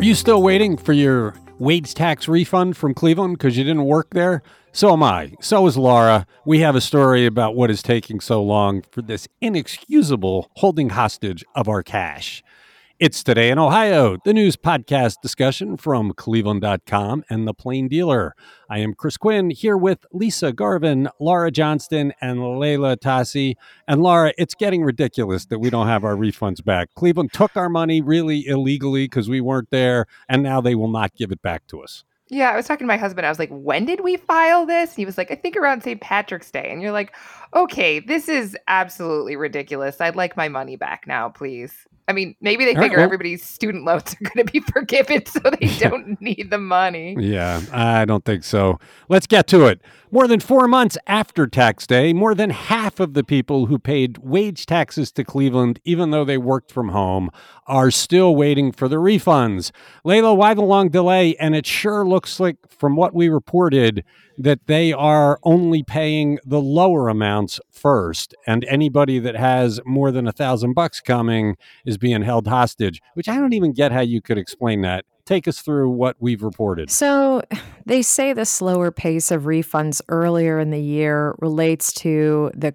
Are you still waiting for your wage tax refund from Cleveland because you didn't work there? So am I. So is Laura. We have a story about what is taking so long for this inexcusable holding hostage of our cash. It's Today in Ohio, the news podcast discussion from cleveland.com and the Plain Dealer. I am Chris Quinn here with Lisa Garvin, Laura Johnston, and Leila Atassi. And Laura, it's getting ridiculous that we don't have our refunds back. Cleveland took our money really illegally because we weren't there, and now they will not give it back to us. Yeah, I was talking to my husband. I was like, when did we file this? He was like, I think around St. Patrick's Day. And you're like, okay, this is absolutely ridiculous. I'd like my money back now, please. I mean, maybe they figure right, well, everybody's student loans are going to be forgiven so they don't need the money. Yeah, I don't think so. Let's get to it. More than four months after tax day, more than half of the people who paid wage taxes to Cleveland, even though they worked from home, are still waiting for the refunds. Leila, why the long delay? And it sure looks like, from what we reported, that they are only paying the lower amounts first, and anybody that has more than a thousand bucks coming is being held hostage. Which I don't even get how you could explain that. Take us through what we've reported. So, they say the slower pace of refunds earlier in the year relates to the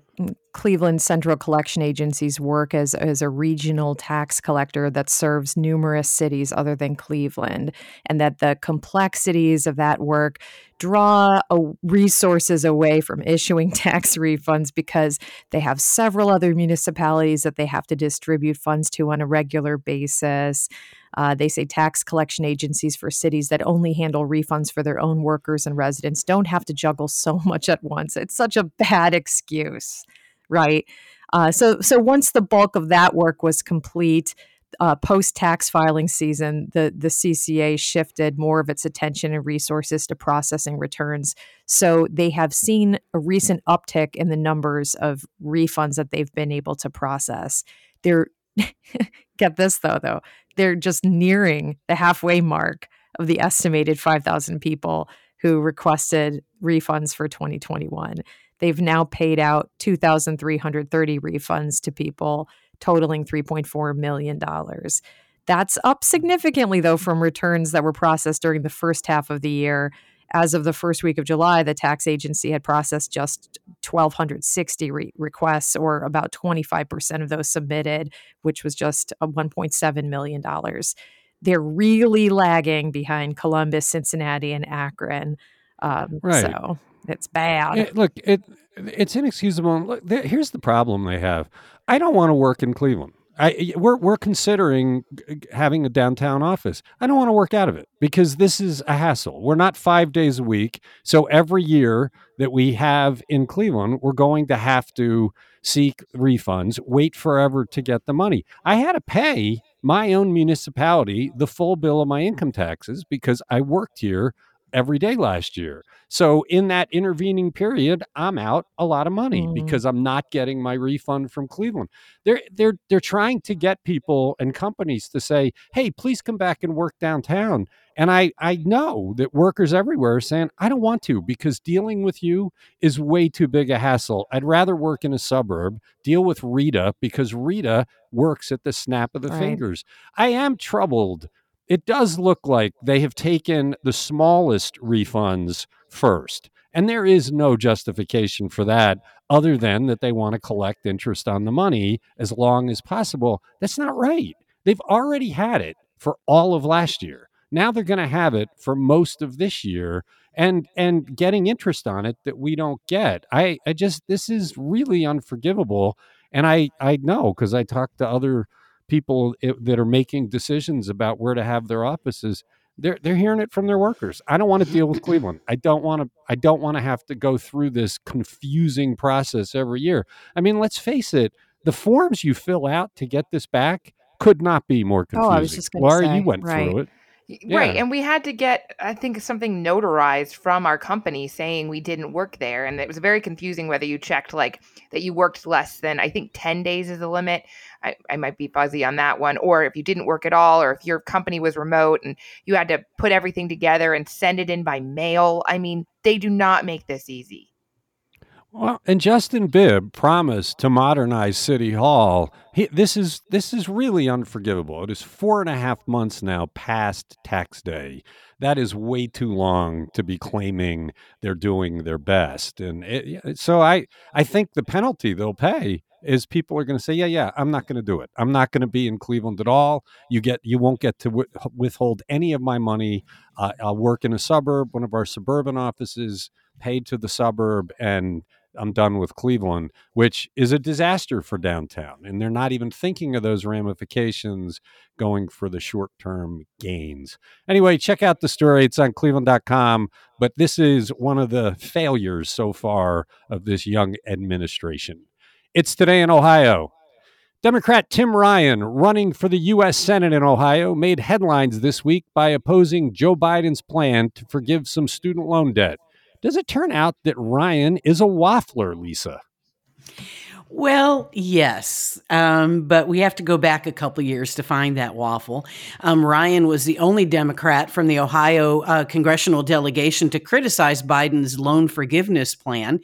Cleveland Central Collection Agency's work as, as a regional tax collector that serves numerous cities other than Cleveland, and that the complexities of that work draw resources away from issuing tax refunds because they have several other municipalities that they have to distribute funds to on a regular basis. Uh, they say tax collection agencies for cities that only handle refunds for their own workers and residents don't have to juggle so much at once. It's such a bad excuse right? Uh, so, so once the bulk of that work was complete, uh, post tax filing season, the the CCA shifted more of its attention and resources to processing returns. So they have seen a recent uptick in the numbers of refunds that they've been able to process. They're get this though, though they're just nearing the halfway mark of the estimated 5,000 people who requested refunds for 2021. They've now paid out 2,330 refunds to people, totaling $3.4 million. That's up significantly, though, from returns that were processed during the first half of the year. As of the first week of July, the tax agency had processed just 1,260 re- requests, or about 25% of those submitted, which was just $1.7 million. They're really lagging behind Columbus, Cincinnati, and Akron. Um, right. So it's bad. It, look, it it's inexcusable. Look, here's the problem they have. I don't want to work in Cleveland. I, we're we're considering having a downtown office. I don't want to work out of it because this is a hassle. We're not five days a week, so every year that we have in Cleveland, we're going to have to seek refunds, wait forever to get the money. I had to pay my own municipality the full bill of my income taxes because I worked here every day last year. So in that intervening period, I'm out a lot of money mm. because I'm not getting my refund from Cleveland. They're they're they're trying to get people and companies to say, "Hey, please come back and work downtown." And I I know that workers everywhere are saying, "I don't want to because dealing with you is way too big a hassle. I'd rather work in a suburb, deal with RITA because RITA works at the snap of the right. fingers." I am troubled it does look like they have taken the smallest refunds first. And there is no justification for that other than that they want to collect interest on the money as long as possible. That's not right. They've already had it for all of last year. Now they're going to have it for most of this year and and getting interest on it that we don't get. I I just this is really unforgivable and I I know cuz I talked to other people that are making decisions about where to have their offices they're they're hearing it from their workers. I don't want to deal with Cleveland. I don't want to I don't want to have to go through this confusing process every year. I mean, let's face it, the forms you fill out to get this back could not be more confusing. Oh, I was just Laura, say, you went right. through it. Yeah. Right. And we had to get, I think, something notarized from our company saying we didn't work there. And it was very confusing whether you checked like that you worked less than, I think, 10 days is the limit. I, I might be fuzzy on that one. Or if you didn't work at all, or if your company was remote and you had to put everything together and send it in by mail. I mean, they do not make this easy. Well, and Justin Bibb promised to modernize City Hall. He, this is this is really unforgivable. It is four and a half months now past tax day. That is way too long to be claiming they're doing their best. And it, so I I think the penalty they'll pay is people are going to say, yeah, yeah, I'm not going to do it. I'm not going to be in Cleveland at all. You get you won't get to w- withhold any of my money. Uh, I'll work in a suburb, one of our suburban offices, paid to the suburb, and I'm done with Cleveland, which is a disaster for downtown. And they're not even thinking of those ramifications going for the short term gains. Anyway, check out the story. It's on cleveland.com. But this is one of the failures so far of this young administration. It's today in Ohio. Democrat Tim Ryan, running for the U.S. Senate in Ohio, made headlines this week by opposing Joe Biden's plan to forgive some student loan debt. Does it turn out that Ryan is a waffler, Lisa? Well, yes, um, but we have to go back a couple years to find that waffle. Um, Ryan was the only Democrat from the Ohio uh, congressional delegation to criticize Biden's loan forgiveness plan.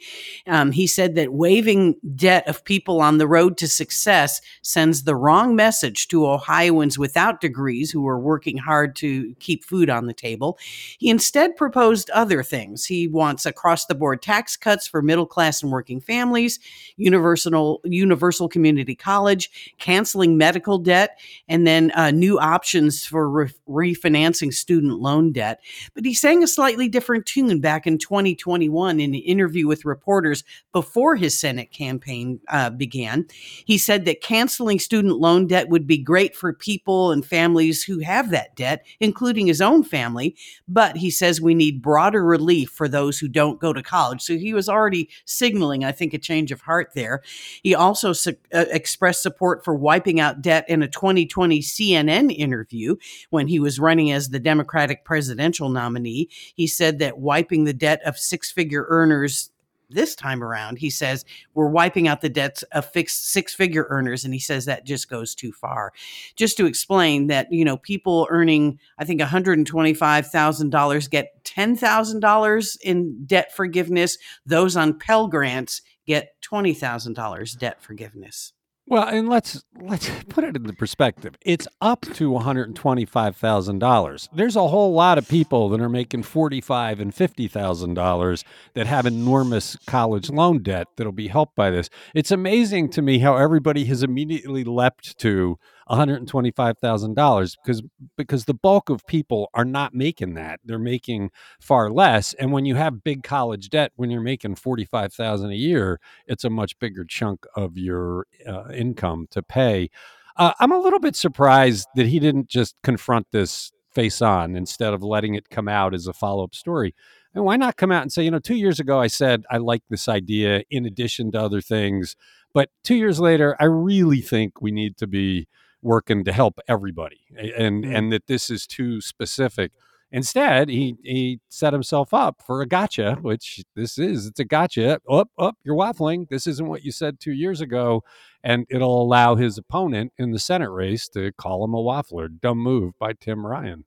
Um, he said that waiving debt of people on the road to success sends the wrong message to Ohioans without degrees who are working hard to keep food on the table. He instead proposed other things. He wants across the board tax cuts for middle class and working families, universal universal community college, canceling medical debt, and then uh, new options for re- refinancing student loan debt. But he sang a slightly different tune back in 2021 in an interview with reporters before his Senate campaign uh, began. He said that canceling student loan debt would be great for people and families who have that debt, including his own family. But he says we need broader relief for those who don't go to college. So he was already signaling, I think, a change of heart there. He also su- uh, expressed support for wiping out debt in a 2020 CNN interview when he was running as the Democratic presidential nominee. He said that wiping the debt of six figure earners this time around, he says we're wiping out the debts of fixed six figure earners. And he says that just goes too far. Just to explain that, you know, people earning, I think, $125,000 get $10,000 in debt forgiveness. Those on Pell Grants get $20,000 debt forgiveness. Well, and let's let's put it into perspective. It's up to one hundred twenty-five thousand dollars. There's a whole lot of people that are making forty-five and fifty thousand dollars that have enormous college loan debt that'll be helped by this. It's amazing to me how everybody has immediately leapt to $125,000 because because the bulk of people are not making that. They're making far less and when you have big college debt when you're making 45,000 a year, it's a much bigger chunk of your uh, income to pay. Uh, I'm a little bit surprised that he didn't just confront this face on instead of letting it come out as a follow-up story. And why not come out and say, you know, 2 years ago I said I like this idea in addition to other things, but 2 years later I really think we need to be working to help everybody and mm. and that this is too specific. Instead he he set himself up for a gotcha which this is it's a gotcha up up oh, you're waffling. This isn't what you said two years ago and it'll allow his opponent in the senate race to call him a waffler. Dumb move by tim ryan.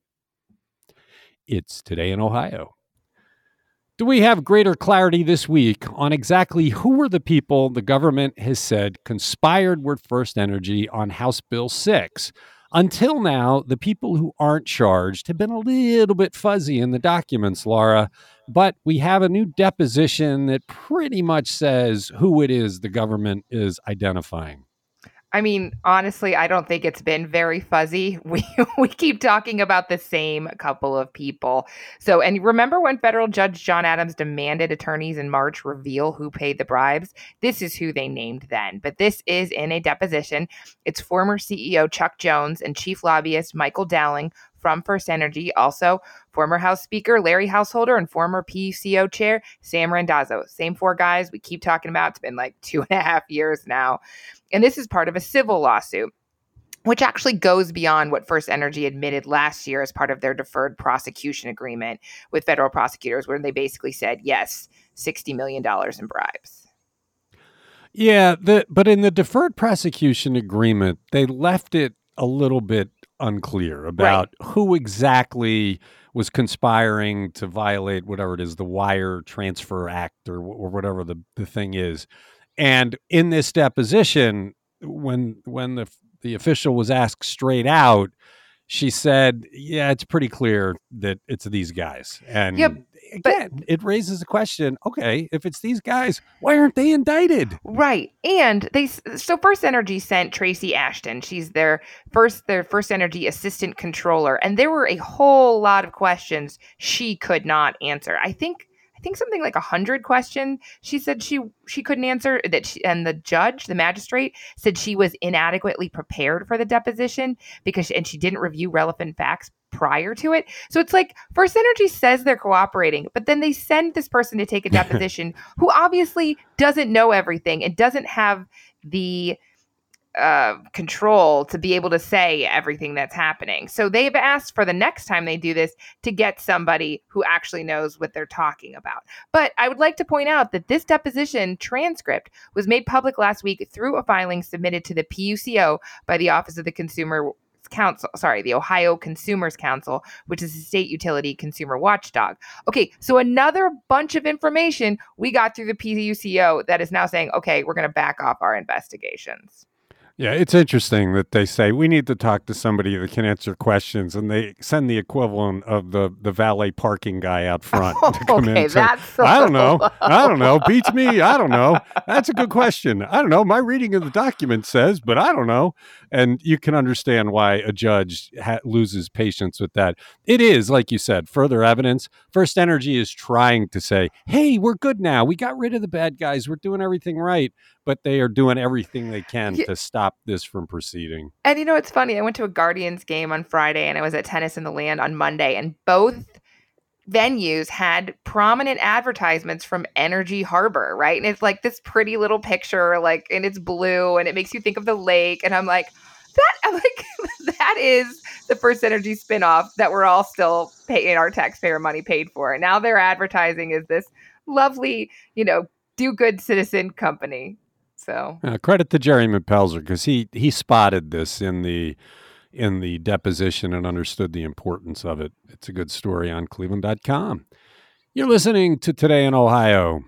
It's today in ohio do we have greater clarity this week on exactly who were the people the government has said conspired with FirstEnergy on House Bill 6? Until now, the people who aren't charged have been a little bit fuzzy in the documents, Laura, but we have a new deposition that pretty much says who it is the government is identifying. I mean, honestly, I don't think it's been very fuzzy. We we keep talking about the same couple of people. So, and remember when federal judge John Adams demanded attorneys in March reveal who paid the bribes? This is who they named then. But this is in a deposition. It's former CEO Chuck Jones and chief lobbyist Michael Dowling from FirstEnergy, also former House Speaker Larry Householder and former PUCO Chair Sam Randazzo. Same four guys we keep talking about. It's been like two and a half years now. And this is part of a civil lawsuit which actually goes beyond what FirstEnergy admitted last year as part of their deferred prosecution agreement with federal prosecutors, where they basically said, yes, $60 million in bribes. Yeah, the, but in the deferred prosecution agreement, they left it a little bit unclear about right. who exactly was conspiring to violate whatever it is, the Wire Transfer Act or, or whatever the, the thing is. And in this deposition, when when the the official was asked straight out, she said, "Yeah, it's pretty clear that it's these guys." And yep, again, but, it raises the question: Okay, if it's these guys, why aren't they indicted? Right, and they so FirstEnergy sent Tracy Ashton. She's their first their FirstEnergy assistant controller, and there were a whole lot of questions she could not answer. I think think something like a hundred questions. She said she she couldn't answer that, she, and the judge, the magistrate, said she was inadequately prepared for the deposition because she, and she didn't review relevant facts prior to it. So it's like FirstEnergy says they're cooperating, but then they send this person to take a deposition who obviously doesn't know everything and doesn't have the control to be able to say everything that's happening. So they've asked for the next time they do this to get somebody who actually knows what they're talking about. But I would like to point out that this deposition transcript was made public last week through a filing submitted to the PUCO by the Office of the Consumer Counsel, sorry, the Ohio Consumers' Counsel, which is a state utility consumer watchdog. Okay, so another bunch of information we got through the PUCO that is now saying, okay, we're going to back off our investigations. Yeah, it's interesting that they say we need to talk to somebody that can answer questions, and they send the equivalent of the the valet parking guy out front oh, to come okay, in. That's so I don't know. Low. I don't know. Beats me. I don't know. That's a good question. I don't know. My reading of the document says, but I don't know. And you can understand why a judge ha- loses patience with that. It is, like you said, further evidence. FirstEnergy is trying to say, "Hey, we're good now. We got rid of the bad guys. We're doing everything right." But they are doing everything they can yeah. to stop this from proceeding. And you know, it's funny. I went to a Guardians game on Friday and I was at Tennis in the Land on Monday, and both venues had prominent advertisements from Energy Harbor, right? And it's like this pretty little picture, like, and it's blue and it makes you think of the lake. And I'm like, that, I'm like, that is the FirstEnergy spinoff that we're all still paying our taxpayer money paid for. And now their advertising is this lovely, you know, do good citizen company. So uh, credit to Jerry Pelzer because he he spotted this in the in the deposition and understood the importance of it. It's a good story on Cleveland.com. You're listening to Today in Ohio.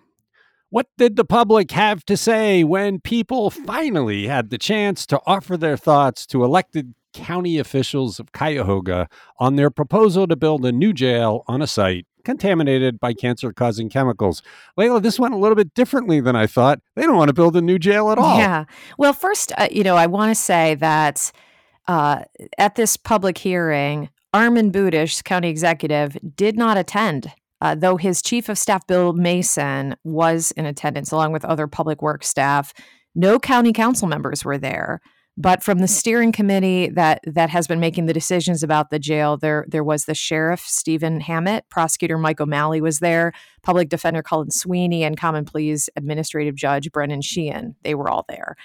What did the public have to say when people finally had the chance to offer their thoughts to elected county officials of Cuyahoga on their proposal to build a new jail on a site contaminated by cancer causing chemicals. Leila, this went a little bit differently than I thought. They don't want to build a new jail at all. Yeah. Well, first, uh, you know, I want to say that uh, at this public hearing, Armond Budish, county executive, did not attend. Uh, though his chief of staff, Bill Mason, was in attendance along with other public works staff, no county council members were there. But from the steering committee that that has been making the decisions about the jail, there there was the sheriff Stephen Hammett, prosecutor Mike O'Malley was there, public defender Cullen Sweeney, and Common Pleas administrative judge Brendan Sheehan. They were all there.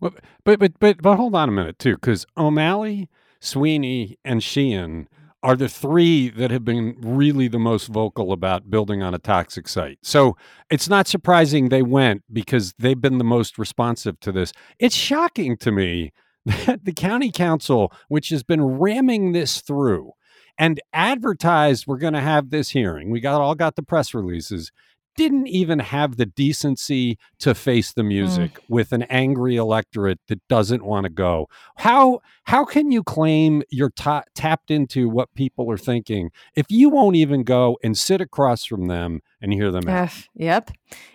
Well, but but but but hold on a minute too, because O'Malley, Sweeney, and Sheehan are the three that have been really the most vocal about building on a toxic site. So it's not surprising they went because they've been the most responsive to this. It's shocking to me that the county council, which has been ramming this through and advertised we're going to have this hearing, we got all got the press releases, didn't even have the decency to face the music mm. with an angry electorate that doesn't want to go. How how can you claim you're ta- tapped into what people are thinking if you won't even go and sit across from them and hear them out? Yep.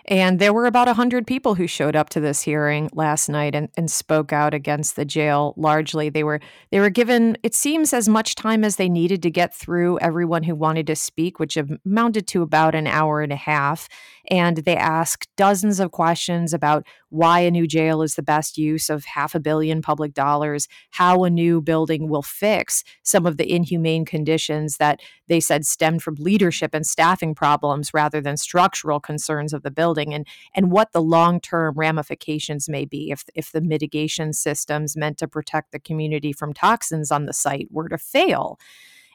And there were about 100 people who showed up to this hearing last night and, and spoke out against the jail. Largely, they were they were given it seems as much time as they needed to get through everyone who wanted to speak, which amounted to about an hour and a half. And they asked dozens of questions about why a new jail is the best use of half a billion public dollars, how a new building will fix some of the inhumane conditions that they said stemmed from leadership and staffing problems rather than structural concerns of the building, and, and what the long term ramifications may be if, if the mitigation systems meant to protect the community from toxins on the site were to fail.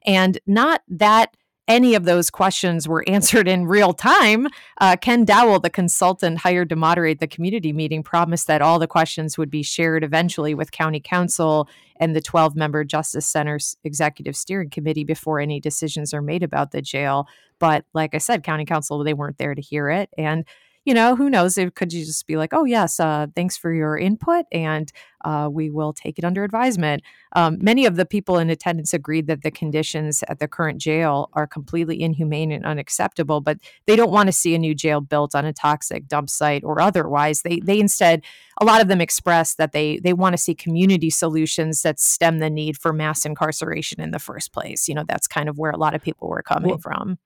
And not that any of those questions were answered in real time. Uh, Ken Dowell, the consultant hired to moderate the community meeting, promised that all the questions would be shared eventually with county Council and the 12 member Justice Center's executive steering committee before any decisions are made about the jail. But like I said, county Council, they weren't there to hear it. And you know, who knows? It could you just be like, oh yes, uh, thanks for your input, and uh, we will take it under advisement. Um, many of the people in attendance agreed that the conditions at the current jail are completely inhumane and unacceptable, but they don't want to see a new jail built on a toxic dump site or otherwise. They they instead, a lot of them express that they they want to see community solutions that stem the need for mass incarceration in the first place. You know, that's kind of where a lot of people were coming well, from.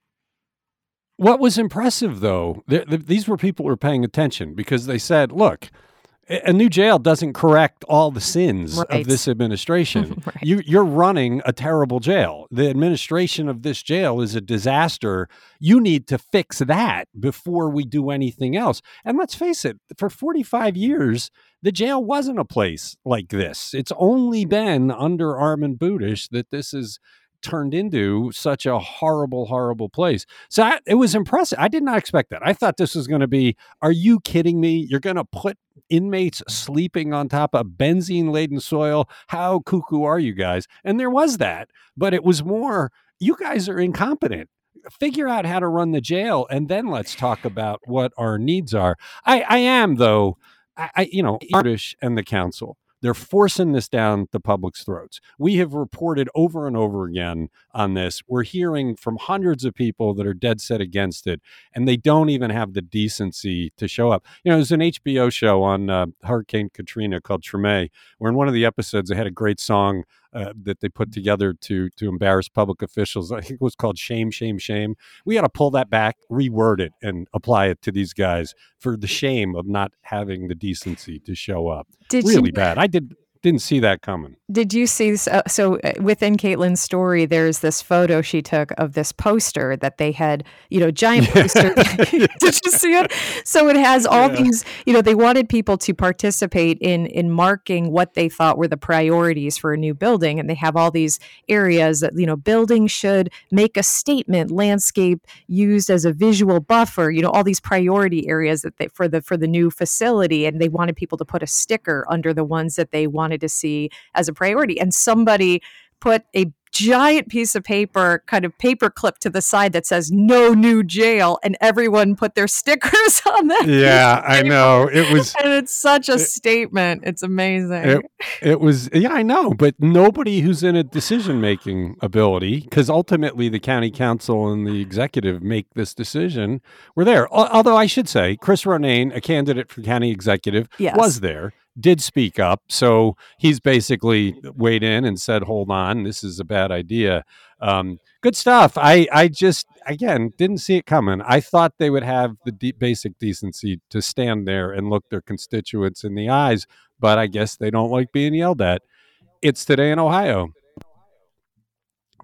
What was impressive, though, th- th- these were people who were paying attention because they said, look, a new jail doesn't correct all the sins right. of this administration. right. you, you're running a terrible jail. The administration of this jail is a disaster. You need to fix that before we do anything else. And let's face it, for 45 years, the jail wasn't a place like this. It's only been under Armond Budish that this is turned into such a horrible, horrible place. So I, it was impressive. I did not expect that. I thought this was going to be, are you kidding me? You're going to put inmates sleeping on top of benzene laden soil. How cuckoo are you guys? And there was that, but it was more, you guys are incompetent. Figure out how to run the jail, and then let's talk about what our needs are. I, I am, though, I, I you know, Budish and the council they're forcing this down the public's throats. We have reported over and over again on this. We're hearing from hundreds of people that are dead set against it, and they don't even have the decency to show up. You know, there's an HBO show on uh, Hurricane Katrina called Treme, where in one of the episodes they had a great song uh, that they put together to to embarrass public officials. I think it was called "Shame, Shame, Shame." We got to pull that back, reword it, and apply it to these guys for the shame of not having the decency to show up. Did really you, bad. I did didn't see that coming. Did you see? So, so uh, within Caitlin's story, there's this photo she took of this poster that they had, you know, giant poster. Did you see it? So it has all yeah. these, you know, they wanted people to participate in in marking what they thought were the priorities for a new building, and they have all these areas that you know, buildings should make a statement, landscape used as a visual buffer, you know, all these priority areas that they for the for the new facility, and they wanted people to put a sticker under the ones that they wanted wanted to see as a priority. And somebody put a giant piece of paper, kind of paper clip to the side that says "No new jail," and everyone put their stickers on that. Yeah, I know it was, and it's such a it, statement. It's amazing. It, it, was, yeah, I know, but nobody who's in a decision making ability, because ultimately the county council and the executive make this decision, were there. Although I should say, Chris Ronayne, a candidate for county executive, yes. was there did speak up. So he's basically weighed in and said, "Hold on, this is a bad idea." Um, good stuff. I I just again didn't see it coming. I thought they would have the basic decency to stand there and look their constituents in the eyes, but I guess they don't like being yelled at. It's today in Ohio.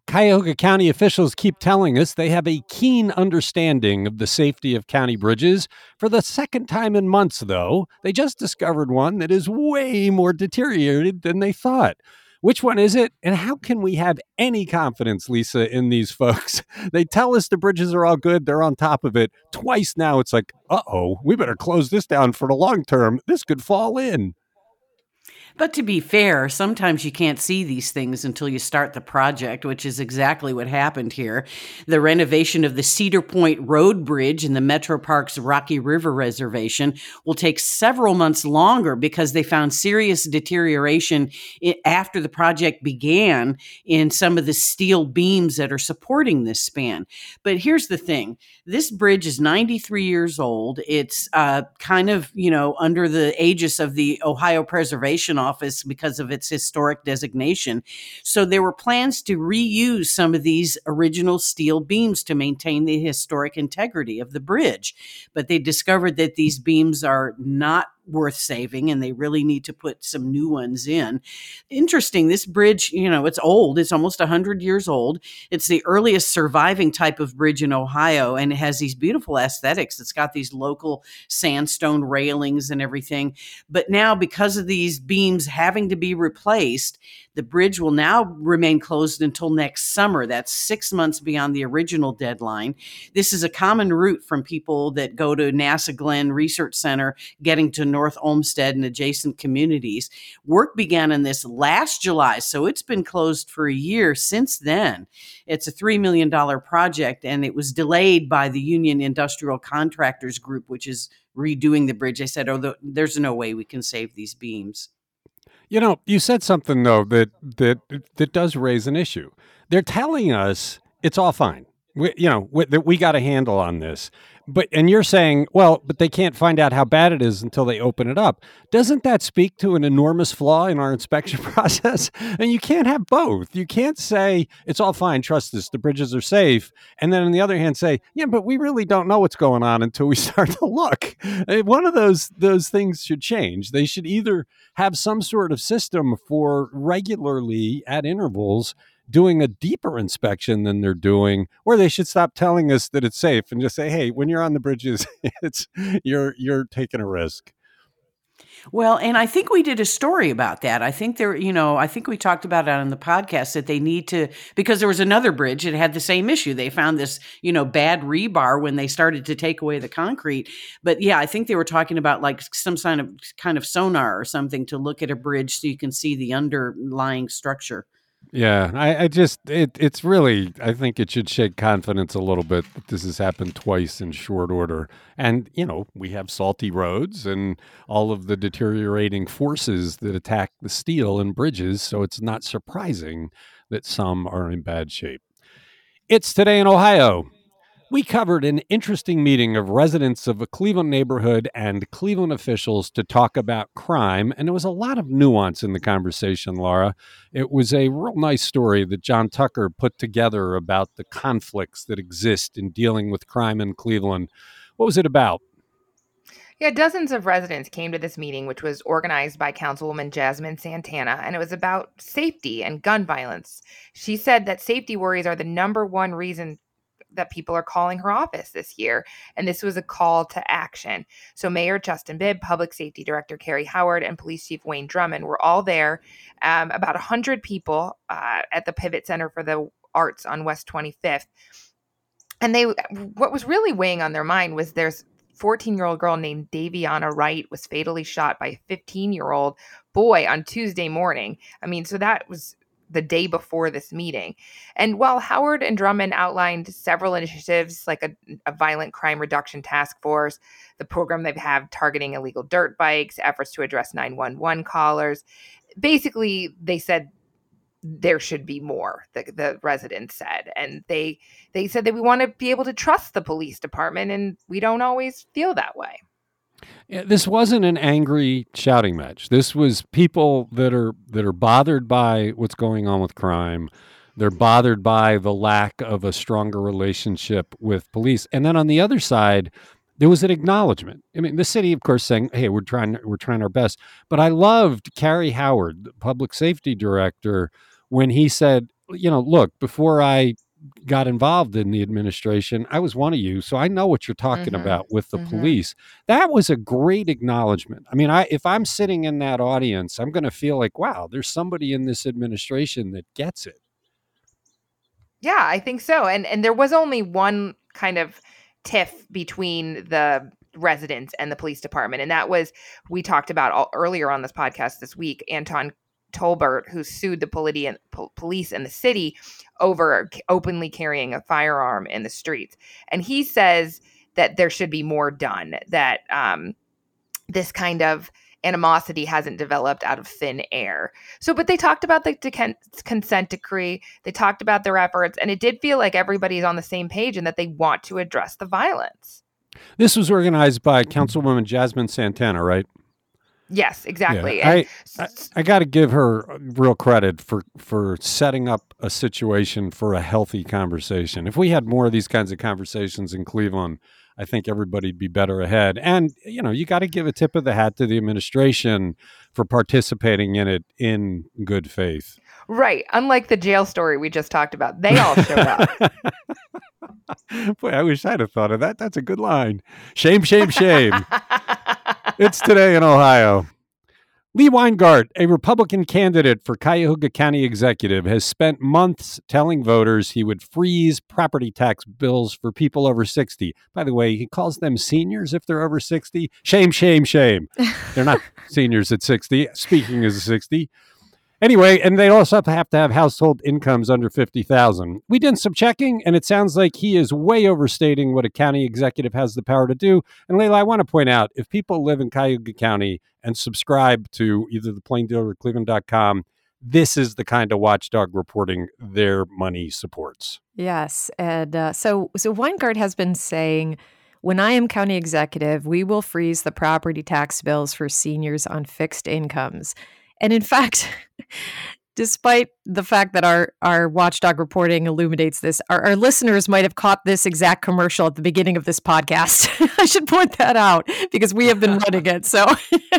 Cuyahoga County officials keep telling us they have a keen understanding of the safety of county bridges. For the second time in months, though, they just discovered one that is way more deteriorated than they thought. Which one is it? And how can we have any confidence, Lisa, in these folks? They tell us the bridges are all good, they're on top of it. Twice now, it's like, uh oh, we better close this down for the long term. This could fall in. But to be fair, sometimes you can't see these things until you start the project, which is exactly what happened here. The renovation of the Cedar Point Road Bridge in the Metro Parks Rocky River Reservation will take several months longer because they found serious deterioration after the project began in some of the steel beams that are supporting this span. But here's the thing this bridge is 93 years old. It's uh, kind of, you know, under the aegis of the Ohio Preservation office because of its historic designation. So there were plans to reuse some of these original steel beams to maintain the historic integrity of the bridge. But they discovered that these beams are not worth saving and they really need to put some new ones in. Interesting, this bridge, you know, it's old, it's almost 100 years old. It's the earliest surviving type of bridge in Ohio and it has these beautiful aesthetics. It's got these local sandstone railings and everything. But now, because of these beams having to be replaced, The bridge will now remain closed until next summer. That's six months beyond the original deadline. This is a common route from people that go to NASA Glenn Research Center, getting to North Olmsted and adjacent communities. Work began in this last July, so it's been closed for a year since then. It's a $3 million project, and it was delayed by the Union Industrial Contractors Group, which is redoing the bridge. They said, oh, there's no way we can save these beams. You know, you said something though that that that does raise an issue. They're telling us it's all fine. We, you know we, that we got a handle on this, but and you're saying, well, but they can't find out how bad it is until they open it up. Doesn't that speak to an enormous flaw in our inspection process? And you can't have both. You can't say it's all fine, trust us, the bridges are safe, and then on the other hand say, yeah, but we really don't know what's going on until we start to look. Eh, one of those those things should change. They should either have some sort of system for regularly at intervals doing a deeper inspection than they're doing, or they should stop telling us that it's safe and just say, "Hey, when you're on the bridges, it's you're you're taking a risk." Well, and I think we did a story about that. I think there, you know, I think we talked about it on the podcast that they need to because there was another bridge that had the same issue. They found this, you know, bad rebar when they started to take away the concrete. But yeah, I think they were talking about like some kind of kind of sonar or something to look at a bridge so you can see the underlying structure. Yeah, I, I just it it's really I think it should shake confidence a little bit that this has happened twice in short order. And, you know, we have salty roads and all of the deteriorating forces that attack the steel and bridges, so it's not surprising that some are in bad shape. It's today in Ohio we covered an interesting meeting of residents of a Cleveland neighborhood and Cleveland officials to talk about crime. And there was a lot of nuance in the conversation, Laura. It was a real nice story that John Tucker put together about the conflicts that exist in dealing with crime in Cleveland. What was it about? Yeah, dozens of residents came to this meeting, which was organized by Councilwoman Jasmine Santana, and it was about safety and gun violence. She said that safety worries are the number one reason that people are calling her office this year. And this was a call to action. So Mayor Justin Bibb, Public Safety Director Karrie Howard, and Police Chief Wayne Drummond were all there. Um, about 100 people uh, at the Pivot Center for the Arts on West 25th. And they, what was really weighing on their mind was there's 14 year old girl named Daviana Wright was fatally shot by a 15 year old boy on Tuesday morning. I mean, so that was the day before this meeting. And while Howard and Drummond outlined several initiatives like a, a, violent crime reduction task force, the program they have targeting illegal dirt bikes, efforts to address 911 callers, basically they said there should be more the, the residents said and they they said that we want to be able to trust the police department and we don't always feel that way this wasn't an angry shouting match. This was people that are that are bothered by what's going on with crime. They're bothered by the lack of a stronger relationship with police. And then on the other side, there was an acknowledgement. I mean, the city, of course, saying, "Hey, we're trying, we're trying our best." But I loved Karrie Howard, the public safety director, when he said, "You know, look, before I got involved in the administration, I was one of you, so I know what you're talking mm-hmm. about with the mm-hmm. police. That was a great acknowledgement. I mean, I if I'm sitting in that audience, I'm going to feel like, wow, there's somebody in this administration that gets it. Yeah, I think so. And and there was only one kind of tiff between the residents and the police department and that was we talked about all, earlier on this podcast this week Anton Tolbert, who sued the police and the city over openly carrying a firearm in the streets. And he says that there should be more done, that um, this kind of animosity hasn't developed out of thin air. So, but they talked about the consent decree, they talked about their efforts, and it did feel like everybody's on the same page and that they want to address the violence. This was organized by Councilwoman Jasmine Santana, right? Yes, exactly. Yeah, I, I, I got to give her real credit for for setting up a situation for a healthy conversation. If we had more of these kinds of conversations in Cleveland, I think everybody'd be better ahead. And you know, you got to give a tip of the hat to the administration for participating in it in good faith. Right. Unlike the jail story we just talked about, they all showed up. Boy, I wish I'd have thought of that. That's a good line. Shame, shame, shame. it's today in Ohio. Lee Weingart, a Republican candidate for Cuyahoga County Executive, has spent months telling voters he would freeze property tax bills for people over 60. By the way, he calls them seniors if they're over 60. Shame, shame, shame. They're not seniors at 60, speaking as a 60. Anyway, and they also have to have household incomes under 50,000. We did some checking and it sounds like he is way overstating what a county executive has the power to do. And Leila, I want to point out if people live in Cuyahoga County and subscribe to either the Plain Dealer or Cleveland.com, this is the kind of watchdog reporting their money supports. Yes, and uh, so so Weingart has been saying, when I am county executive, we will freeze the property tax bills for seniors on fixed incomes. And in fact, despite the fact that our our watchdog reporting illuminates this, our, our, listeners might have caught this exact commercial at the beginning of this podcast. I should point that out because we have been running it. So,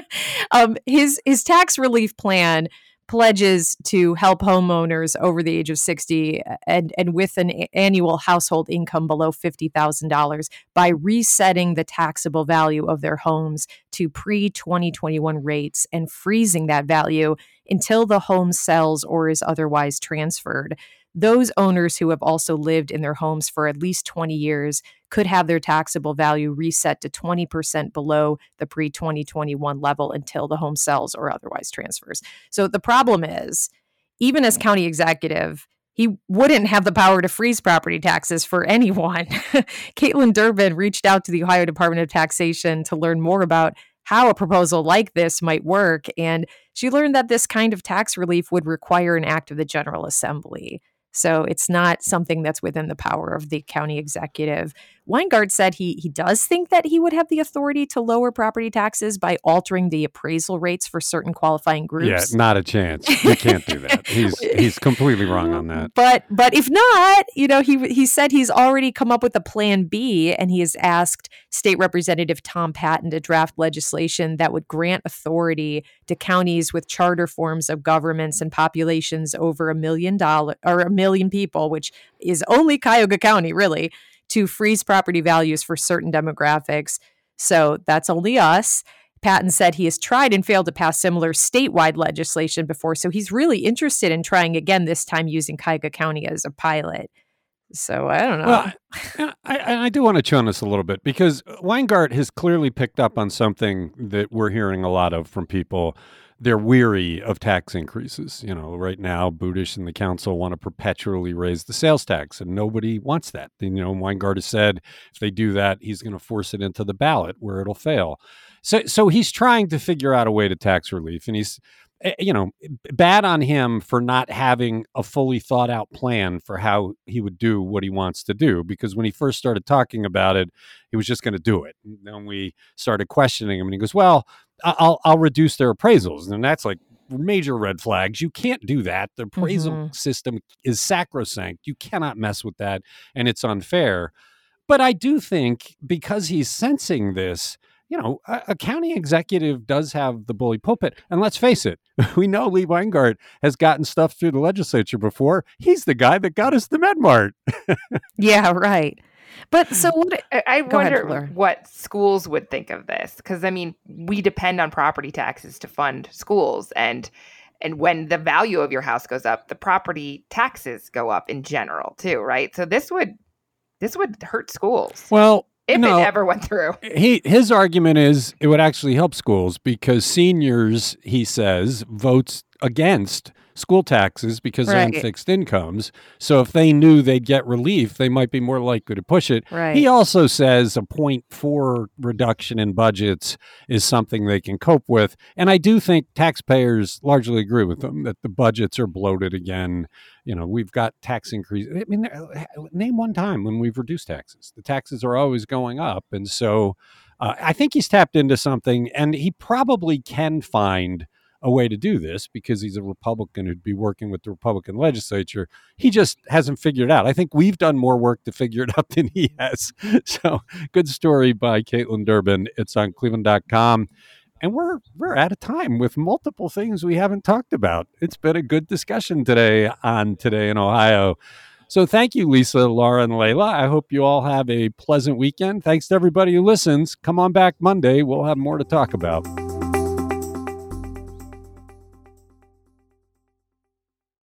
um, his his tax relief plan pledges to help homeowners over the age of 60 and, and with an annual household income below $50,000 by resetting the taxable value of their homes to pre 2021 rates and freezing that value until the home sells or is otherwise transferred those owners who have also lived in their homes for at least 20 years could have their taxable value reset to 20% below the pre 2021 level until the home sells or otherwise transfers. So the problem is, even as county executive, he wouldn't have the power to freeze property taxes for anyone. Caitlin Durbin reached out to the Ohio Department of Taxation to learn more about how a proposal like this might work. And she learned that this kind of tax relief would require an act of the General Assembly. So it's not something that's within the power of the county executive. Weingart said he he does think that he would have the authority to lower property taxes by altering the appraisal rates for certain qualifying groups. Yeah, not a chance. You can't do that. He's he's completely wrong on that. But but if not, you know, he he said he's already come up with a plan B and he has asked State Representative Tom Patton to draft legislation that would grant authority to counties with charter forms of governments and populations over a million dollar or a million people, which is only Cuyahoga County, really to freeze property values for certain demographics. So that's only us. Patton said he has tried and failed to pass similar statewide legislation before, so he's really interested in trying again this time using Cuyahoga County as a pilot. So I don't know. Well, I, I do want to chew on this a little bit because Weingart has clearly picked up on something that we're hearing a lot of from people they're weary of tax increases. You know, right now, Budish and the council want to perpetually raise the sales tax, and nobody wants that. You know, Weingart has said if they do that, he's going to force it into the ballot where it'll fail. So, so he's trying to figure out a way to tax relief, and he's you know, bad on him for not having a fully thought out plan for how he would do what he wants to do. Because when he first started talking about it, he was just going to do it. And then we started questioning him, and he goes, Well, I'll I'll reduce their appraisals, and that's like major red flags. You can't do that. The appraisal mm-hmm. system is sacrosanct. You cannot mess with that, and it's unfair. But I do think because he's sensing this, you know, a, a, county executive does have the bully pulpit. And let's face it, we know Lee Weingart has gotten stuff through the legislature before. He's the guy that got us the MedMart. yeah, right. But so what? I, wonder ahead, what schools would think of this because I mean, we depend on property taxes to fund schools, and and when the value of your house goes up, the property taxes go up in general too, right? So this would this would hurt schools. Well, if no, it ever went through. He his argument is it would actually help schools because seniors, he says, votes against school taxes because right. they're on fixed incomes. So if they knew they'd get relief, they might be more likely to push it. Right. He also says a 0.4 reduction in budgets is something they can cope with. And I do think taxpayers largely agree with them that the budgets are bloated again. You know, we've got tax increase. I mean, name one time when we've reduced taxes. The taxes are always going up. And so uh, I think he's tapped into something and he probably can find a way to do this because he's a Republican who'd be working with the Republican legislature. He just hasn't figured it out. I think we've done more work to figure it out than he has. So, good story by Caitlin Durbin. It's on cleveland.com. And we're we're out of time with multiple things we haven't talked about. It's been a good discussion today on Today in Ohio. So thank you, Lisa, Laura, and Leila. I hope you all have a pleasant weekend. Thanks to everybody who listens. Come on back Monday. We'll have more to talk about.